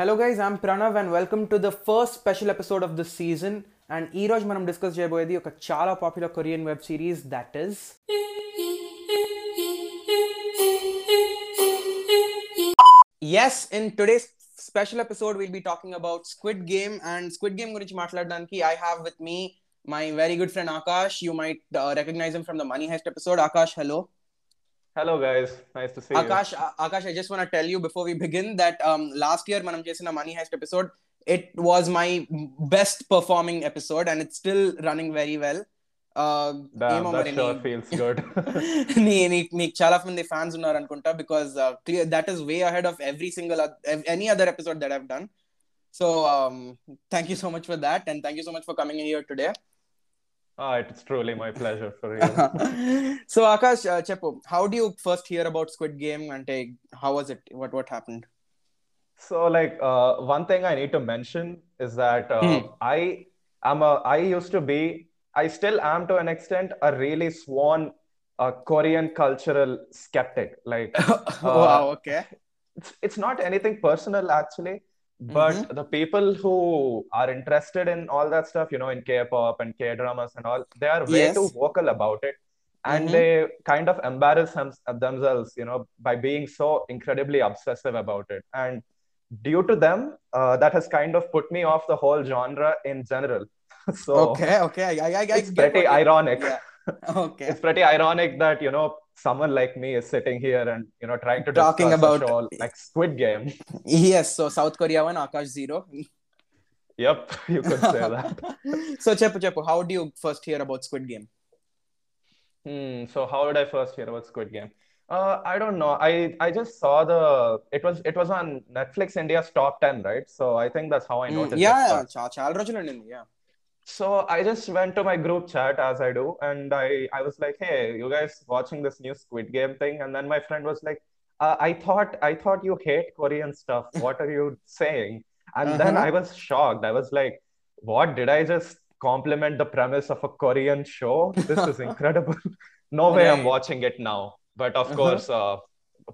Hello guys I'm Pranav and welcome to the first special episode of the season and ఈ రోజు మనం discuss చేయబోయేది ఒక చాలా popular Korean web series that is yes in today's special episode will be talking about squid game and squid game గురించి మాట్లాడడానికి I have with me my very good friend Akash you might recognise him from the money heist episode Akash hello Hello guys, nice to see Akash, uh, Akash, I just want to tell you before we begin that um, last year మనం చేసిన Money Heist episode, it was my best performing episode and it's still running very well. Uh, you. Damn, ఏమో that మరి sure నీ- feels good. నీ నీ- నీకు చాలా మంది ఫ్యాన్స్ ఉన్నారు అనుకుంటా because that is way ahead of every single any other episode that have done so thank you so much for that and thank you so much for coming here today Ah, it's truly my pleasure for you. so Akash, uh, Chepo, how do you first hear about Squid Game and take, how was it? What what happened? So like uh, one thing I need to mention is that uh, hmm. I am a I used to be I still am to an extent a really sworn uh, Korean cultural skeptic. Like uh, wow, okay. It's it's not anything personal actually but the people who are interested in all that stuff, you know, in K-pop and K-dramas and all, they are way Yes. too vocal about it. And Mhm. they kind of embarrass them, themselves, you know, by being so incredibly obsessive about it. And due to them, uh, that has kind of put me off the whole genre in general. so Okay, okay. I, I, I, it's pretty ironic. Yeah. Okay. It's pretty ironic that, you know, someone like me is sitting here and you know trying to talking about all like Squid Game. Yes, so South Korea one, Akash zero. yep, you could say that. so Chepu Chepu, how do you first hear about Squid Game? Hmm, so how did I first hear about Squid Game? Uh, I don't know. I I just saw the it was it was on Netflix India's top ten, right? So I think that's how I hmm, noticed. Mm, yeah, yeah. Yeah so I just went to my group chat as I do, and I I was like, hey, you guys watching this new Squid Game thing? And then my friend was like, uh, I thought I thought you hate Korean stuff. What are you saying? And uh-huh. then I was shocked. I was like, what did I just compliment the premise of a Korean show? This is incredible. no way I'm watching it now. But of uh-huh. course, uh,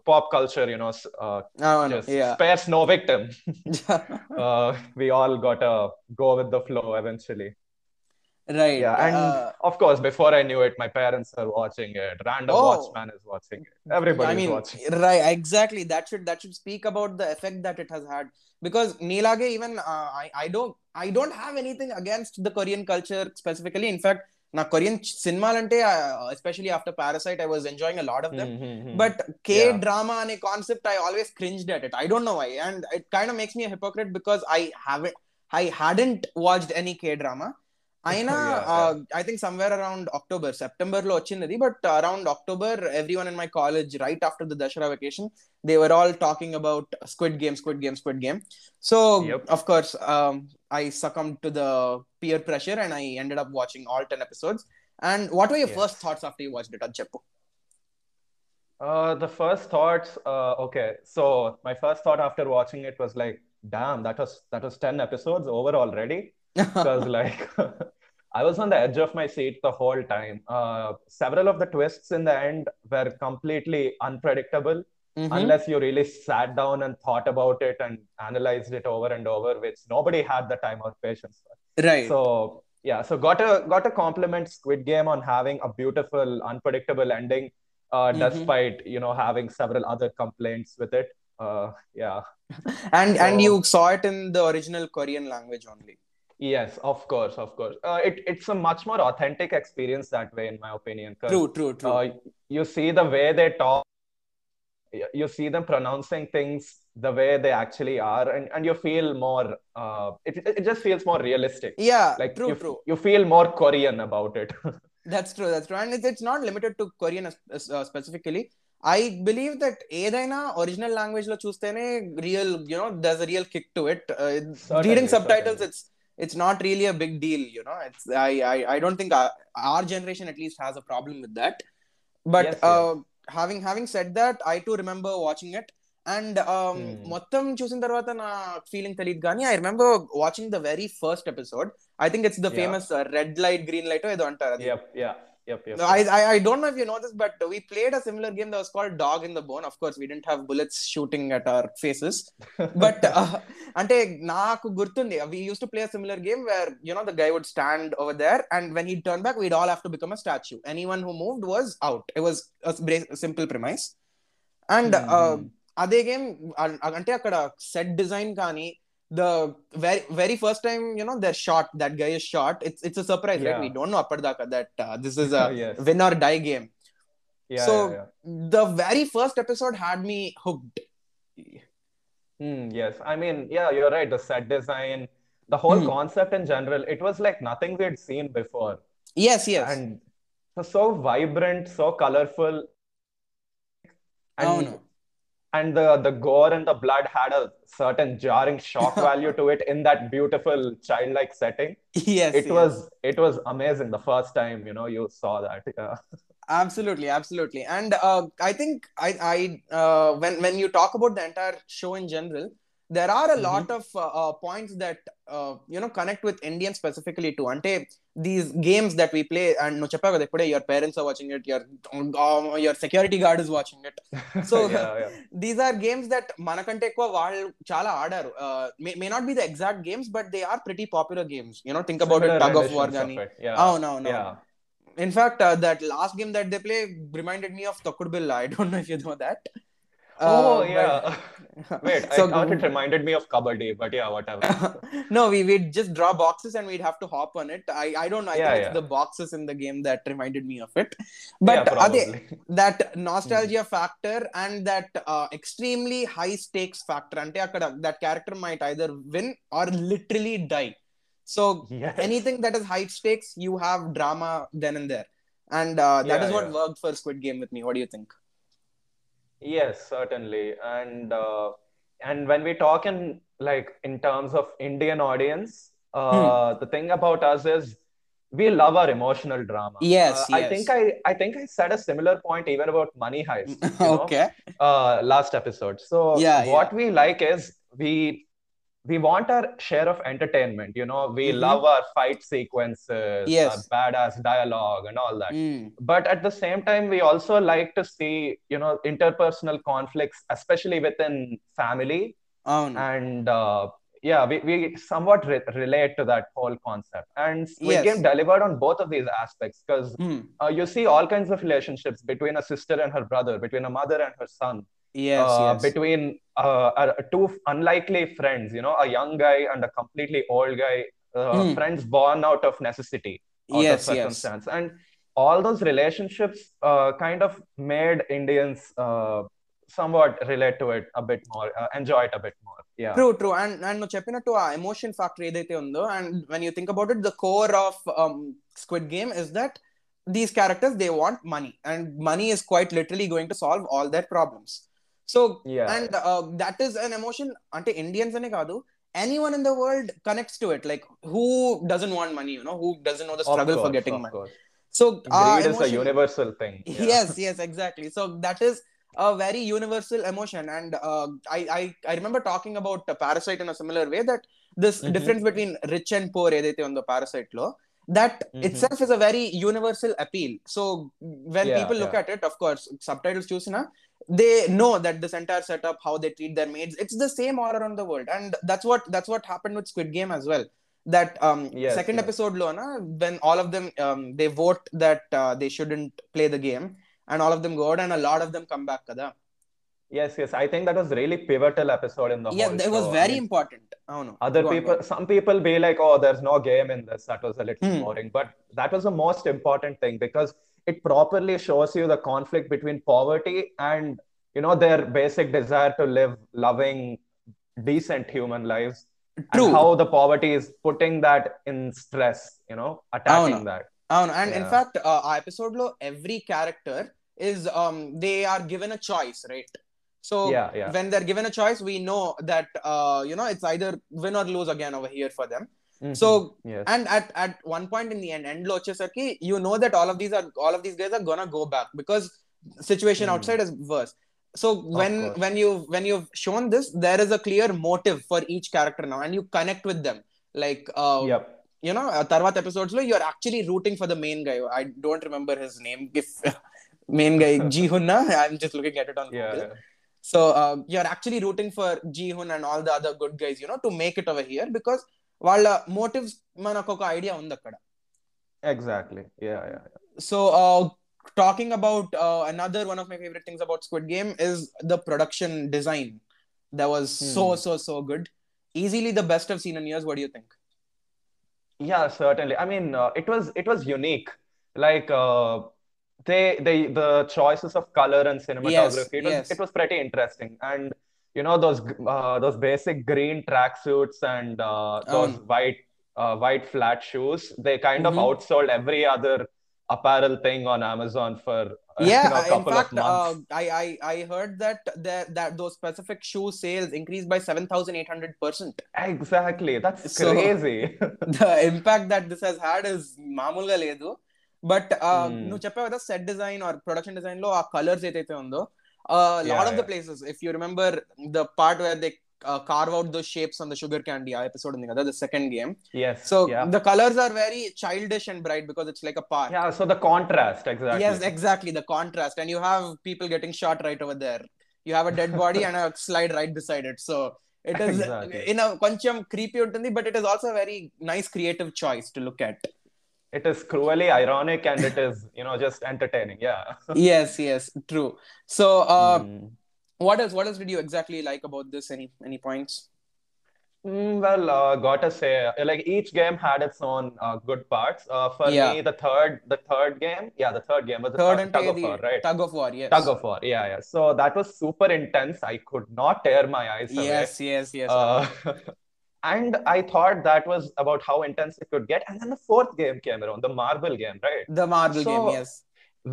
pop culture, you know, uh, oh, no, yeah. spares no victim. uh, we all gotta go with the flow eventually. right. Yeah, and uh, of course, before I knew it, my parents are watching it. Random Oh. watchman is watching it. Everybody's I mean, watching. right, exactly. That should that should speak about the effect that it has had. Because Nilage, even uh, I I don't I don't have anything against the Korean culture specifically. In fact, నా Korean సినిమాలంటే especially after Parasite I was enjoying a lot of them Mm-hmm. But K Yeah. Drama అనే concept I always క్రింజ్డ్ at it I don't no why and it kind of makes me hypocrite because I have I hadn't watched any K drama అయినా Yeah, I think somewhere around October September లో వచ్చింది but around October everyone in my college right after the Dasara vacation they were all talking about squid game squid game squid game so Yep. of course um, i succumbed to the peer pressure and i ended up watching all 10 episodes and what were your Yes. first thoughts after you watched it Chepu? Uh, the first thoughts. Uh, okay, so my first thought after watching it was like, "Damn, that was that was ten episodes over already." because like, I was on the edge of my seat the whole time. Uh, several of the twists in the end were completely unpredictable. Mhm. unless you really sat down and thought about it and analyzed it over and over, which nobody had the time or patience for. right So yeah, so got a got a compliment Squid Game on having a beautiful, unpredictable ending, uh, Mhm. despite you know having several other complaints with it. Uh, yeah, and and you saw it in the original korean language only yes, of course, of course. Uh, it it's a much more authentic experience that way, in my opinion. 'cause, true true true uh, you see the way they talk y- you see them pronouncing things the way they actually are and, and you feel more uh, it, it just feels more realistic yeah like true you, true you feel more korean about it that's true that's true and it's, it's not limited to korean as- uh, specifically i believe that ఏదైనా original language లో చూస్తేనే real you know దర్స్ a real kick to it Certainly, reading subtitles certainly. it's it's not really a big deal you know it's i i, I don't think our, our generation at least has a problem with that but Yes, uh, having having said that i too remember watching it and Hmm. మొత్తం చూసిన తర్వాత నా feeling తెలియదు కానీ I remember watching the very first episode I think it's the Yeah. Famous red light green light ఏదో అంటారు అది yep yeah Yep, yep. I, I I don't know if you know this, but we played a similar game that was called Dog in the Bone. Of course, we didn't have bullets shooting at our faces, but uh, అంటే నాకు గుర్తుంది we used to play a similar game where you know the guy would stand over there and when he'd turn back we'd all have to become a statue anyone who moved was out it was a bra- simple premise and uh, Mhm. అదే game అంటే అక్కడ set design కానీ the very very first time you know they're shot that guy is shot it's it's a surprise yeah. right? We don't know appadaka that uh, this is a yes. win or die game. Yeah, so yeah, the very first episode had me hooked. Mm, yes. I mean yeah you're right. The set design the whole mm. concept in general it was like nothing we had seen before. Yes yes. And so vibrant so colorful. And oh, no and the the gore and the blood had a certain jarring shock value to it in that beautiful childlike setting. yes It yes. was it was amazing the first time, you know, you saw that. Yeah. absolutely absolutely and uh, i think i i uh, when when you talk about the entire show in general there are a Mhm. lot of uh, uh, points that uh, you know connect with indian specifically too ante these games that we play and no చెప్పావు కదా ఇప్పుడే your parents are watching it your um, your security guard is watching it. So- yeah, yeah. These are games that మనకంటే ఎక్కువ వాళ్ళు చాలా ఆడారు. May not be the exact games but they are pretty popular games you know think about Similar tug of war కానీ. అవునవును. In fact that last game that they play reminded me of తొక్కుడు bill I don't know if you know that Oh, yeah. Wait, so I thought it reminded me of Kabaddi, but yeah, whatever. no, we we'd just draw boxes and we'd have to hop on it. I, I don't know. I Yeah, think it's the boxes in the game that reminded me of it. But yeah, probably. that nostalgia factor and that uh, extremely high stakes factor ante akkada that character might either win or literally die so Yes. anything that is high stakes you have drama then and there and uh, that Yeah, is what yeah. worked for squid game with me what do you think Yes, certainly. And uh, and when we talk in like in terms of Indian audience, uh, Hmm. the thing about us is we love our emotional drama. Yes, Uh, I think I I think I said a similar point even about Money Heist, you know, okay uh, last episode. So Yeah, what we like is we we want our share of entertainment. You know, we mm-hmm. love our fight sequences, yes. our badass dialogue, and all that. Mm. But at the same time, we also like to see, you know, interpersonal conflicts, especially within family. Oh, no. And uh, yeah, we, we somewhat re- relate to that whole concept. And we yes. Game delivered on both of these aspects because mm. uh, you see all kinds of relationships between a sister and her brother, between a mother and her son yes uh, yes between uh, uh, two unlikely friends you know a young guy and a completely old guy uh, Hmm. friends born out of necessity out of yes yes circumstance and all those relationships uh, kind of made indians uh, somewhat relate to it a bit more uh, enjoy it a bit more yeah true true and and నువ్వు చెప్పినట్టు ఆ emotion factor ఏదైతే ఉందో and when you think about it the core of squid game is that these characters they want money and money is quite literally going to solve all their problems so yeah and that is an emotion అంటే Indians అనే కాదు anyone in the world connects to it like who doesn't want money you know who doesn't know the of struggle for course, getting of money course. so uh, greed is a emotion- universal thing yeah. yes yes exactly so that is a very universal emotion and uh, I, I i remember talking about uh, parasite in a similar way that this Mhm. difference between rich and poor ఏదైతే ఉందో parasite లో that mm-hmm. itself is a very universal appeal so when yeah, people look yeah. at it of course subtitles choose na they know that this entire setup how they treat their maids it's the same all around the world and that's what that's what happened with squid game as well that um, yes, second yes. episode lona when all of them um, they vote that uh, they shouldn't play the game and all of them go out and a lot of them come back kada yes yes i think that was really pivotal episode in the yeah whole it was show. I very mean, important oh no other Go on, go people on. some people be like oh there's no game in this that was a little Hmm. boring but that was the most important thing because it properly shows you the conflict between poverty and you know their basic desire to live loving decent human lives True. and how the poverty is putting that in stress you know attacking Avunu. that అవును and in Yeah. Fact ఆ episode లో every character is they are given a choice right So yeah, yeah. when they're given a choice, we know that uh, you know it's either win or lose again over here for them. Mm-hmm. So yes. and at, at one point in the end, end key. you know that all of these are all of these guys are gonna go back because situation mm. outside is worse. So when when you when you've shown this, there is a clear motive for each character now, and you connect with them. Like uh, yep. you know, uh, Tarvat episodes lo, you're actually rooting for the main guy. I don't remember his name. If main guy Ji Hunna, I'm just looking at it on yeah. Google So uh, you're actually rooting for Jihun and all the other good guys, you know, to make it over here because వాళ్ళ motives మనకు ఒక idea ఉంది అక్కడ Exactly. Yeah, yeah. So talking about uh, another one of my favorite things about Squid Game is the production design that was so Hmm. so so good easily the best I've seen in years what do you think Yeah, certainly. I mean, uh, it was they they the choices of color and cinematography yes, it, was, yes. it was pretty interesting and you know those uh, those basic green tracksuits and uh, those um. white uh, white flat shoes they kind mm-hmm. of outsold every other apparel thing on Amazon for uh, yeah. You know, in fact, uh, I, I I heard that that that those specific shoe sales increased by seven thousand eight hundred percent. Exactly, that's so, crazy. the impact that this has had is mamulga ledu. But Hmm. నువ్వు చెప్పావు కదా set design are production design లో ఆ colours ఏదైతే ఉందో Yeah, lot of the yeah. Places if you remember the part where they carve out the shapes on the sugar candy ఆ episode ఉంది కదా the second game Yes. So yeah. The colours are very childish and bright because it's like a park Yeah, so the contrast, exactly. yes exactly the contrast and you have people getting shot right over there you have a dead body and a slide right beside it so it is Exactly. in a కొంచెం creepy ఉంటుంది but it is also a very nice creative choice to look at it is cruelly ironic and it is you know just entertaining yeah. Yes yes true. So uh, Mm. what else what else did you exactly like about this? Any any points? Mm, well uh, gotta say uh, like each game had its own uh, good parts. Uh, for Yeah. me the third the third game yeah the third game was the third tug, tug of war right? tug of war yes. Tug of war yeah yeah. So that was super intense. I could not tear my eyes away. Yes yes yes. Uh, and I thought that was about how intense it could get and then the fourth game came around the marble game right the marble so- game yes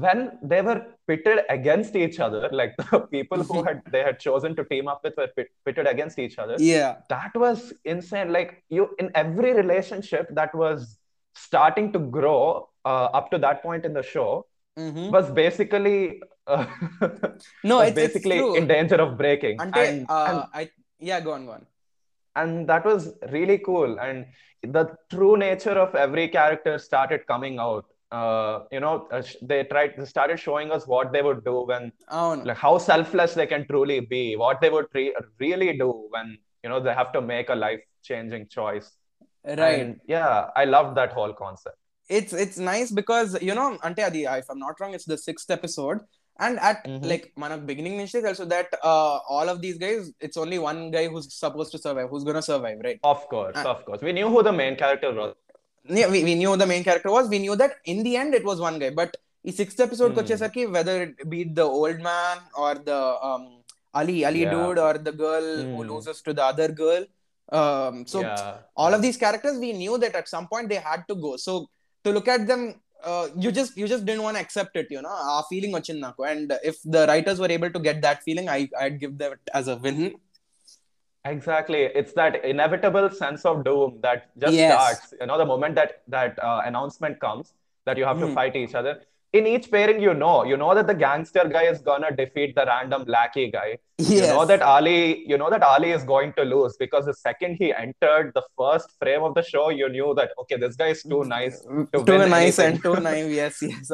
when they were pitted against each other, like the people who had they had chosen to team up with were pit, pitted against each other. yeah That was insane. Like you, in every relationship that was starting to grow uh, up to that point in the show Mhm. was basically uh, no was it's, it's basically true in danger of breaking. అంటే And, uh, and I yeah go on go on and that was really cool. And the true nature of every character started coming out. Uh, you know uh, they tried they started showing us what they would do when oh, no. like how selfless they can truly be what they would re- really do when you know they have to make a life changing choice. Right. And yeah i loved that whole concept. It's it's nice because you know ante adi if i'm not wrong it's the sixth episode and at Mhm. like మనకు beginning నుంచి తెలుసు that uh, all of these guys it's only one guy who's supposed to survive who's gonna survive right of course Uh, of course we knew who the main character was yeah, we, we knew the main character was we knew that in the end it was one guy but ఈ sixth episode కి Hmm. వచ్చేసరికి whether it beat the old man or the Ali Ali Yeah. dude or the girl who Hmm. loses to the other girl um so yeah all of these characters we knew that at some point they had to go so to look at them uh, you just you just didn't want to accept it you know ఆ feeling వచ్చింది నాకు and if the writers were able to get that feeling i i'd give that as a win Exactly. It's that inevitable sense of doom that just Yes. starts. You know, the moment that that uh, announcement comes that you have to Hmm. fight each other. in each pairing, you know, you know that the gangster guy is gonna defeat the random lackey guy. Yes. You know that Ali, you know that Ali is going to lose because the second he entered the first frame of the show, you knew that okay, this guy is too nice to too nice anything. and too naive. Yes, yes.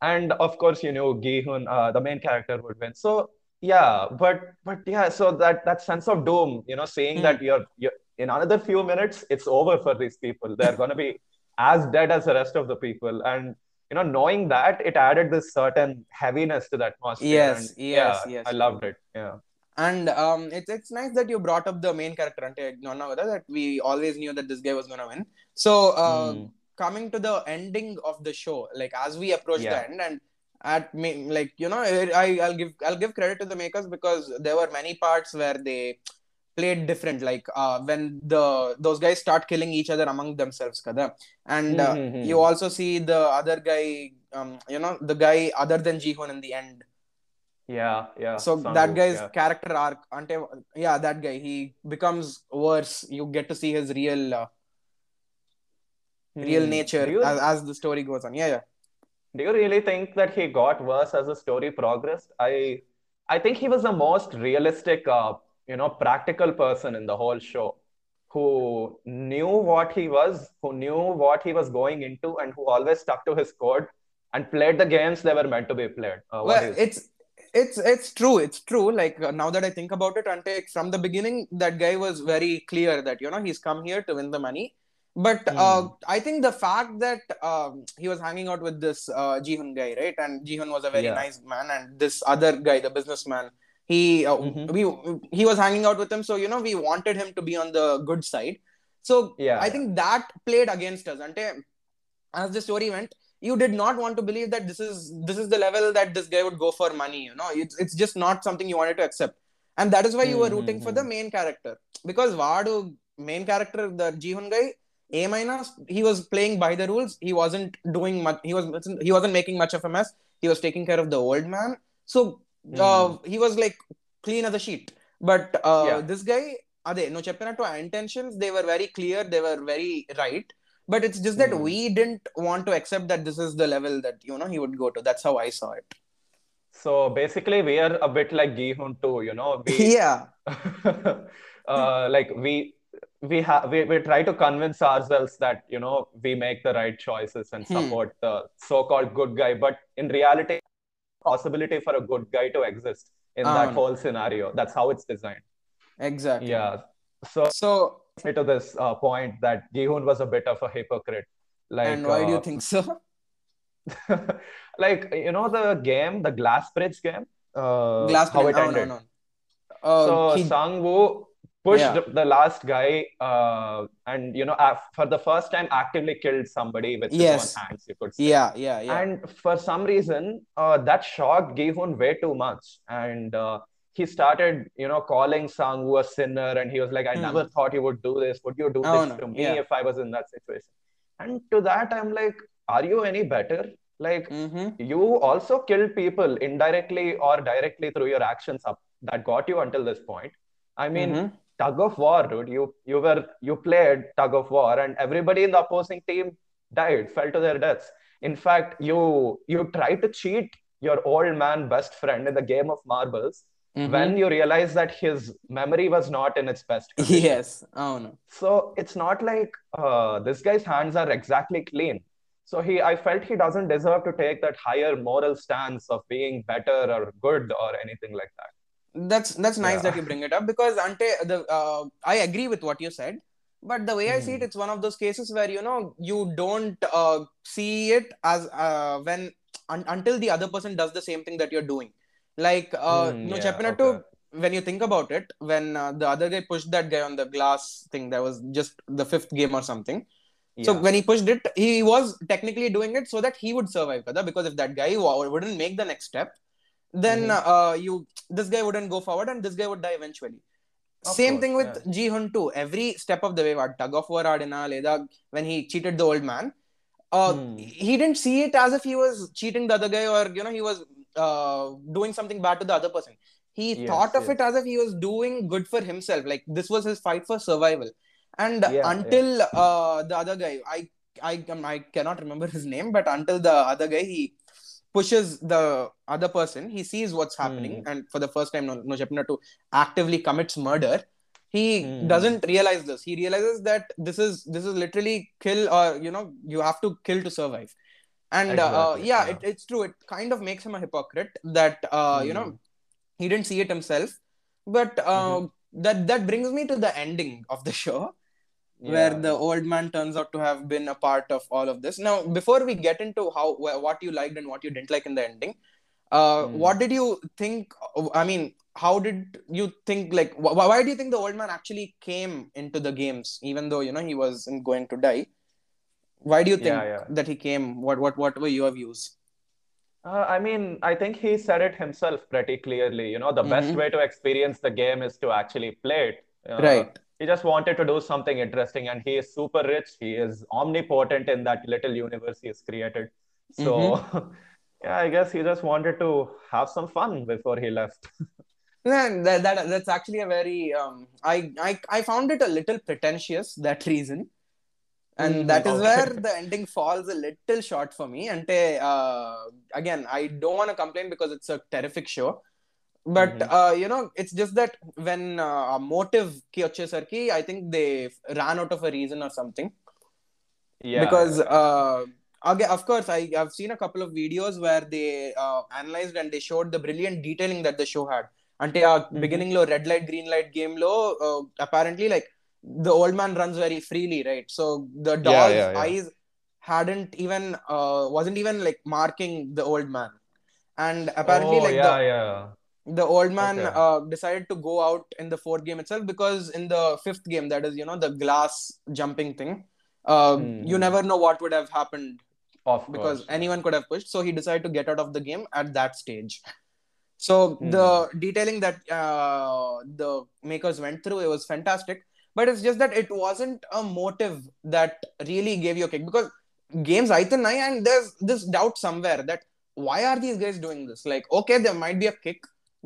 and of course, you know, Gihun, uh, the main character, would win. So yeah, but but yeah, so that that sense of doom, you know, saying mm. that hmm. you're, you're in another few minutes, it's over for these people. They're gonna be as dead as the rest of the people, and you know knowing that it added this certain heaviness to the atmosphere yes and, yes yeah, yes i loved it yeah and um, it's it's nice that you brought up the main character ante Nonavara that we always knew that this guy was gonna win. So uh, mm. coming to the ending of the show, like as we approach yeah. the end, and at me like you know, I I'll give I'll give credit to the makers because there were many parts where they played different like uh, when the those guys start killing each other among themselves kada and uh, Mhm, mhm. you also see the other guy um, you know the guy other than jihun in the end yeah yeah so that guy's yeah. character arc ante yeah that guy he becomes worse you get to see his real uh, real Hmm. nature you- as, as the story goes on yeah yeah Do you really think that he got worse as the story progressed? I I think he was the most realistic, uh, you know, practical person in the whole show, who knew what he was, who knew what he was going into, and who always stuck to his code and played the games they were meant to be played. Uh, well is- it's it's it's true it's true like uh, now that i think about it ante from the beginning that guy was very clear that you know he's come here to win the money but uh, Hmm. i think the fact that um, he was hanging out with this uh, jihun guy right and jihun was a very Yeah. nice man and this other guy the businessman he uh, mm-hmm. we he was hanging out with him so you know we wanted him to be on the good side. So yeah i yeah. think that played against us. And as the story went you did not want to believe that this is this is the level that this guy would go for money you know? It's, it's just not something you wanted to accept. And that is why you were mm-hmm, rooting mm-hmm. for the mm-hmm. main character. Because vadu main character the jihun guy a minus he was playing by the rules. He wasn't doing much he was he wasn't making much of a mess. He was taking care of the old man. So uh, he was like clean as a sheet but uh, Yeah. this guy అదే నువ్వు చెప్పినట్టు ఆ intentions they were very clear they were very right but it's just that Hmm. we didn't want to accept that this is the level that you know he would go to that's how i saw it So basically, we are a bit like Gihun too, you know. We yeah uh, like we we have we, we try to convince ourselves that you know we make the right choices and Hmm. support the so-called good guy, but in reality, possibility for a good guy to exist in that whole scenario. That's how it's designed. exactly Yeah. So so to this uh, point that Gihun was a bit of a hypocrite. Like and why do you uh, think so like you know the game, the Glass Bridge game, uh, glass how it no, no, no. Uh, so he- Sang Woo pushed Yeah. the last guy, uh, and you know, for the first time, actively killed somebody with his Yes. own hands. You could say. yeah yeah yeah And for some reason, uh, that gave Gihun way too much, and uh, he started, you know, calling Sang a sinner, and he was like, "I Hmm. never thought you would do this. Would you do Oh, this no. to me Yeah. if I was in that situation?" And to that, I'm like, "Are you any better? Like, hmm you also killed people indirectly or directly through your actions up that got you until this point. I mean, Mhm. Tug of war, dude. You you were you played tug of war, and everybody in the opposing team died, fell to their deaths. In fact, you you tried to cheat your old man best friend in the game of marbles Mhm. when you realized that his memory was not in its best condition. yes oh no So it's not like uh, this guy's hands are exactly clean. So he, I felt he doesn't deserve to take that higher moral stance of being better or good or anything like that that's that's nice yeah. that you bring it up because ante the uh, i agree with what you said but the way mm. i see it hmm. it's one of those cases where you know you don't uh, see it as uh, when un- until the other person does the same thing that you're doing like uh, mm, no yeah, okay. when you think about it when uh, the other guy pushed that guy on the glass thing that was just the fifth game or something yeah. so when he pushed it he was technically doing it so that he would survive because if that guy wouldn't make the next step then mm-hmm. uh, you this guy wouldn't go forward and this guy would die eventually. Of Same course, thing with yeah. Ji Hun too. Every step of the way, what tug of war Adina Leda when he cheated the old man, uh, hmm. he didn't see it as if he was cheating the other guy or you know he was uh, doing something bad to the other person. He yes, thought of yes. it as if he was doing good for himself. Like this was his fight for survival. And yeah, until yeah. Uh, the other guy, I I um, I cannot remember his name, but until the other guy, he pushes the other person, he sees what's happening, Hmm. and for the first time, no, to actively commits murder. He Hmm. doesn't realize this. He realizes that this is this is literally kill or you know you have to kill to survive. And uh, yeah, yeah. It, it's true. It kind of makes him a hypocrite that uh, you know Hmm. he didn't see it himself. But uh, that that brings me to the ending of the show where the old man turns out to have been a part of all of this. Now, before we get into how what you liked and what you didn't like in the ending, uh, Hmm. what did you think? I mean, how did you think? Like, wh- why do you think the old man actually came into the games, even though you know he wasn't going to die? Why do you think Yeah, yeah. that he came? What what what were your views? Uh, I mean, I think he said it himself pretty clearly. You know, the best Mhm. way to experience the game is to actually play it. Uh, Right. He just wanted to do something interesting, and he is super rich. He is omnipotent in that little universe he has created. So, yeah, I guess he just wanted to have some fun before he left. Yeah, that, that that's actually a very um I, I I found it a little pretentious that reason and Mhm, that is okay. where the ending falls a little short for me and uh, again I don't want to complain because it's a terrific show but Mhm. You know it's just that when motive కి వచ్చేసరికి I think they Ron out of a reason or something Yeah, because yeah, yeah. uh, again, of course I, i've seen a couple of videos where they uh, analyzed and they showed the brilliant detailing that the show had అంటే ఆ Mhm. Beginning లో red light green light game లో apparently like the old man runs very freely right so the Yeah, dog yeah, yeah. Ice hadn't even uh, wasn't even like marking the old man and apparently Oh, like yeah, the old man Okay. uh, decided to go out in the fourth game itself because in the fifth game that is you know the glass jumping thing uh, you Mhm. never know what would have happened Of because course. anyone could have pushed so he decided to get out of the game at that stage so Hmm. the detailing that uh, the makers went through it was fantastic but it's just that it wasn't a motive that really gave you a kick because games nine and there's this doubt somewhere that why are these guys doing this like okay there might be a kick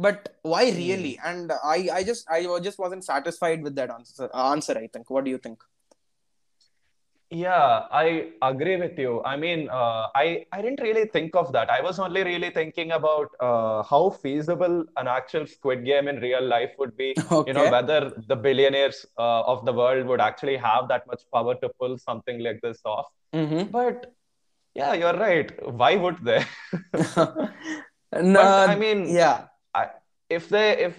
but why Hmm. really and i i just i just wasn't satisfied with that answer answer i think what do you think Yeah, I agree with you. I mean, uh, I I didn't really think of that. I was only really thinking about uh, how feasible an actual Squid Game in real life would be. okay. You know, whether the billionaires uh, of the world would actually have that much power to pull something like this off. mm-hmm. But yeah, you're right. Why would they? no, But I mean, yeah if they if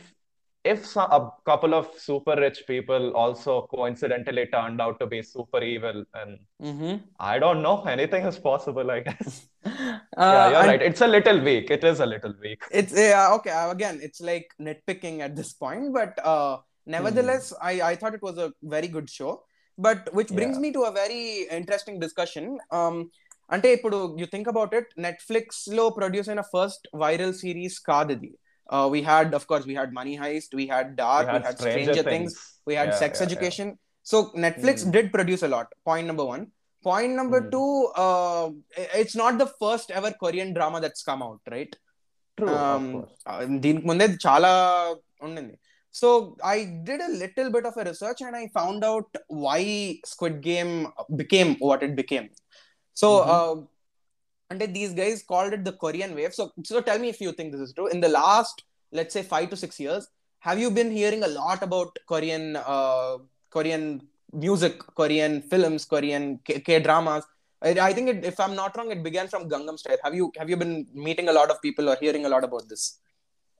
if some, a couple of super rich people also coincidentally turned out to be super evil, and mm-hmm. I don't know, anything is possible, I guess. Uh, Yeah, you're and right. It's a little weak. It is a little weak. it's yeah okay uh, again it's like nitpicking at this point but uh nevertheless i i thought it was a very good show but which brings Yeah. me to a very interesting discussion um అంటే ఇప్పుడు you think about it Netflix లో produce అయిన first viral series కాదు ఇది we had of course we had money heist we had We dark we had had Stranger stranger things Things. we had Yeah, sex yeah, yeah. education so netflix Hmm. did produce a lot point number one point number Hmm. two uh, it's not the first ever korean drama that's come out right True, of um, course. uh, దీనికి ముందే చాలా ఉండింది so I did a little bit of a research and I found out why squid game became what it became so Mhm. అంటే these guys called it the Korean wave so so tell me if you think this is true in the last let's say five to six years have you been hearing a lot about Korean Korean music Korean films Korean K dramas I think it, if I'm not wrong, it began from Gangnam Style. Have you have you been meeting a lot of people or hearing a lot about this?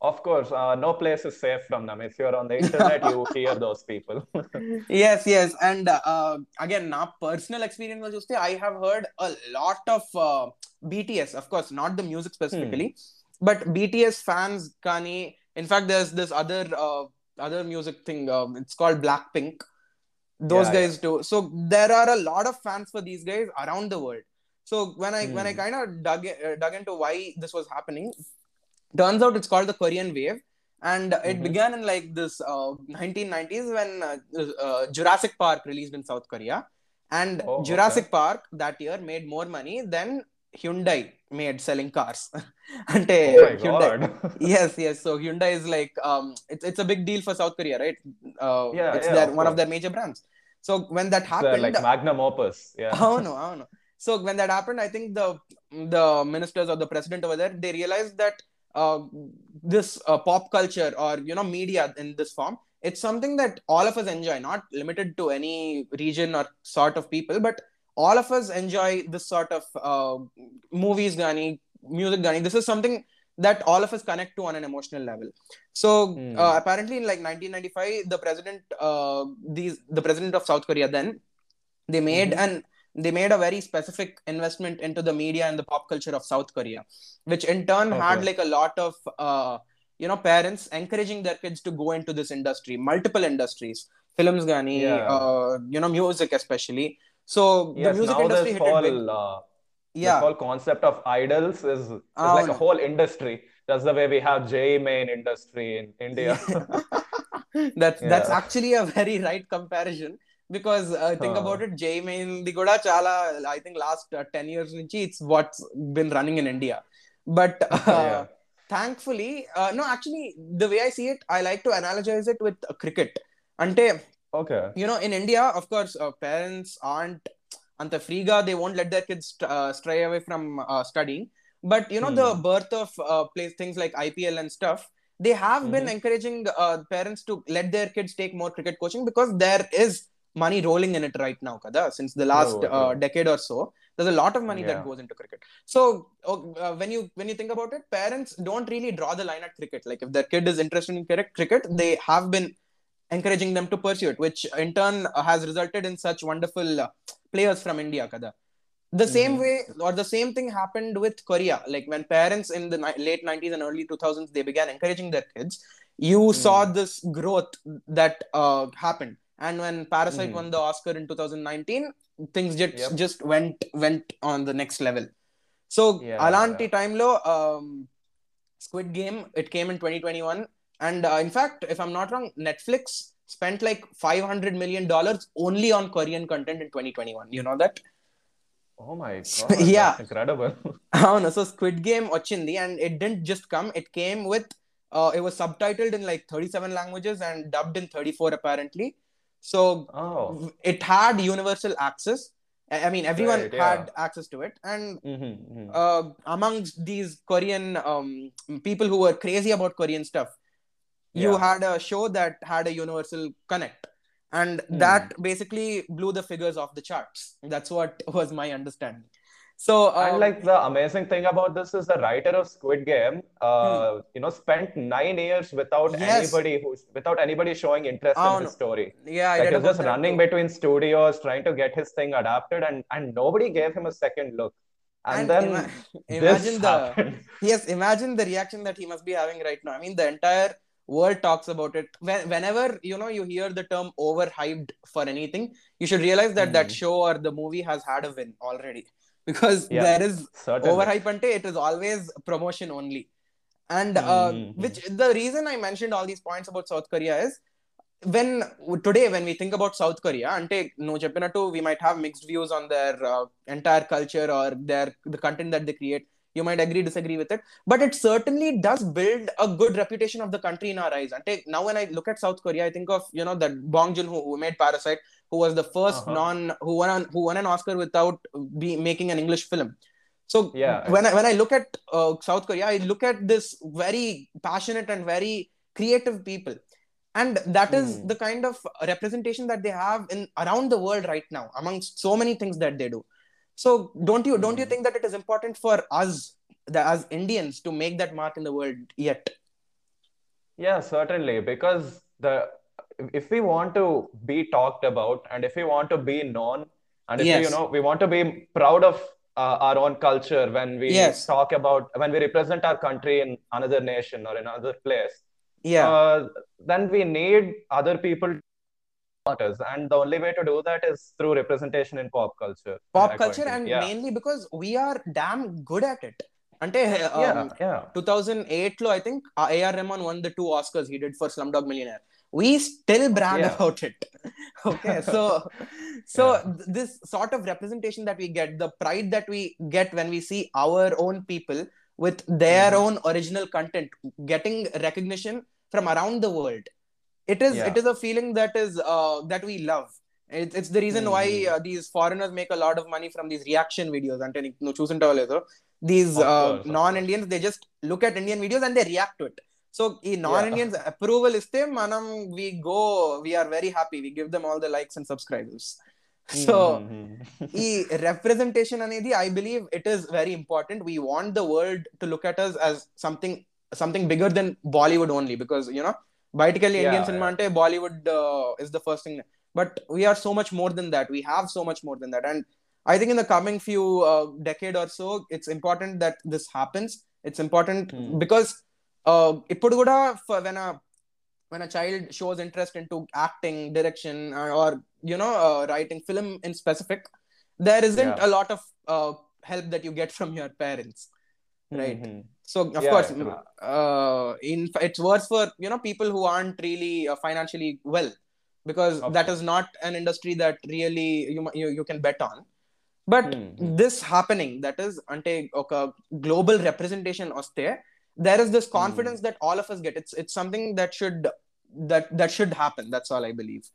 of course uh, no place is safe from them if you're on the internet you hear those people yes yes and uh, again now personal experience was just i have heard a lot of uh, bts of course not the music specifically hmm. but bts fans kani in fact there's this other uh, other music thing um, it's called blackpink those yeah, guys yeah. too so there are a lot of fans for these guys around the world so when i mm. when i hmm. kind of dug uh, dug into why this was happening turns out it's called the Korean Wave, and it Mhm. began in like this uh, 1990s when uh, uh, Jurassic Park released in South Korea, and Oh, Jurassic Park that year made more money than Hyundai made selling cars. Ante Oh my Hyundai. God. Yes, yes. So Hyundai is like um, it's it's a big deal for South Korea, right? Uh, Yeah, it's yeah, their of one of course. their major brands. So when that They're happened, like magnum opus. Yeah. అవును అవును so when that happened I think the the ministers are the president over there they realise that uh, this uh, pop culture or you know media in this form it's something that all of us enjoy not limited to any region or sort of people but all of us enjoy this sort of uh, movies gani music gani this is something that all of us connect to on an emotional level so mm. uh, apparently in like 1995 the president uh, these the president of south korea then they made mm-hmm. an they made a very specific investment into the media and the pop culture of south korea which in turn had like a lot of uh, you know parents encouraging their kids to go into this industry multiple industries films gani Yeah. uh, you know music especially so the music industry hit it whole big uh, yeah whole concept of idols is, is Oh, like no. a whole industry. That's the way we have JEE Main industry in India. that's that's Yeah. actually a very right comparison because think Huh. about it JEE Main the kuda chala I think last 10 years nunchi it's what's been running in India but uh, Yeah. thankfully uh, no actually the way I see it I like to analogize it with uh, cricket ante Okay. you know in India of course uh, parents aren't anta freega they won't let their kids uh, stray away from uh, studying but you know the Hmm. birth of uh, place things like IPL and stuff they have been Mhm. encouraging uh, parents to let their kids take more cricket coaching because there is money rolling in it right now kada since the last True, uh, decade or so there's a lot of money that goes into cricket. So uh, uh, when you when you think about it parents don't really draw the line at cricket. Like if their kid is interested in cricket cricket they have been encouraging them to pursue it which in turn has resulted in such wonderful uh, players from india kada. The same Mhm. way or the same thing happened with korea. Like when parents in the ni- late 90s and early 2000s they began encouraging their kids you saw this growth that uh, happened and when parasite Mhm. won the oscar in 2019 things just Yep. just went went on the next level so Yeah, అలాంటి yeah. టైంలో squid game it came in 2021 and uh, in fact if i'm not wrong netflix spent like 500 million dollars only on korean content in 2021 you know that Oh my God. Yeah. That's incredible. అవును so squid game వచ్చింది and it didn't just come it came with it was sub titled in like thirty seven languages and dubbed in thirty four apparently so Oh. it had universal access i mean everyone Right, yeah. had access to it and Mhm, mhm. uh, amongst these korean um, people who were crazy about korean stuff you Yeah. had a show that had a universal connect and Hmm. that basically blew the figures off the charts that's what was my understanding so And um, like the amazing thing about this is the writer of Squid Game, uh, you know, spent nine years without Hmm. Yes. anybody who, without anybody showing interest in Avunu. his story. yeah Like he's about just running too. between studios, trying to get his thing adapted, and and nobody gave him a second look. And, And then ima- imagine the happened. yes imagine the reaction that he must be having right now i mean the entire world talks about it when, whenever you know you hear the term overhyped for anything you should realize that that Hmm. show or the movie has had a win already because yeah, there is certainly. overhype it is always promotion only and uh, mm-hmm. which the reason i mentioned all these points about south korea is when today when we think about south korea ante no cheppinattu we might have mixed views on their uh, entire culture or their the content that they create you might agree disagree with it but it certainly does build a good reputation of the country in our eyes and take, now when i look at south korea i think of you know that bong joon-ho who made parasite who was the 1st Uh-huh. non who won an, who won an oscar without be making an english film so Yeah. when I, when I look at uh, South Korea, I look at this very passionate and very creative people, and that is Hmm. the kind of representation that they have in around the world right now amongst so many things that they do. So don't you don't you Hmm. think that it is important for us, the, as Indians, to make that mark in the world yet? Yeah, certainly. Because the if we want to be talked about and if we want to be known and if we, you know we want to be proud of uh, our own culture when we Yes. talk about when we represent our country in another nation or in another place, Yeah. uh, then we need other people to support us. And the only way to do that is through representation in pop culture. Pop according culture to me. and yeah. mainly because we are damn good at it. Ante, um, yeah, yeah. 2008 లో I think AR Rahman one the two Oscars he did for slum dog millionaire we still brag Yeah. about it okay so so Yeah. th- this sort of representation that we get the pride that we get when we see our own people with their Mhm. own original content getting recognition from around the world it is Yeah. it is a feeling that is uh, that we love it's, it's the reason why Mhm. uh, these foreigners make a lot of money from these reaction videos అంటే నీకు- నువ్వు చూసుంటావో లేదో these Of uh, course, of non-indians they just look at indian videos and they react to it so ఈ non Indians approval ఇస్తే మనం we go we are very happy we give them all the likes and subscribers so Mhm. ఈ representation అనేది I believe it is very important we want the world to look at us as something something bigger than Bollywood only because you know బయటికి వెళ్ళి Yeah, Indian cinema yeah. అంటే Bollywood is the first thing but we're so much more then that we have so much more then that and I think in the coming few decade or so it's important that this happens it's important Hmm. Because ఇప్పుడు కూడా when when a child shows interest into acting direction uh, or you know uh, writing film in specific there isn't Yeah. a lot of uh, help that you get from your parents right Mhm. so of Yeah, course uh, in it's worse for you know people who aren't really uh, financially well because Of that is not an industry that really you, you you can bet on. But Mhm. this happening that is ante oka global representation oste there is this confidence that all of us get. It's it's something that should that that should happen. That's all i believe.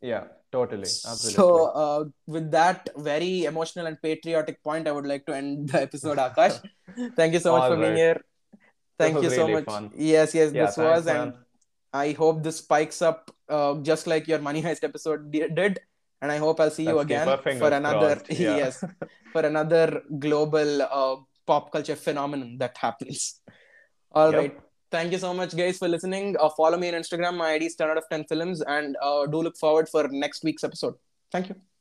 Yeah, totally. Absolutely. so uh, with that very emotional and patriotic point i would like to end the episode akash thank you so much All for being here Thank you so really much. fun. Yes, yes, Yeah, this thanks, was, and. I hope this spikes up uh, just like your Money Heist episode did. And I hope I'll see you Let's again for another. Yeah. yes for another global uh, pop culture phenomenon that happens. All Yep. right. Thank you so much, guys, for listening. Uh, follow me on Instagram. My ID is 10 out of 10 films, and uh, do look forward for next week's episode. Thank you.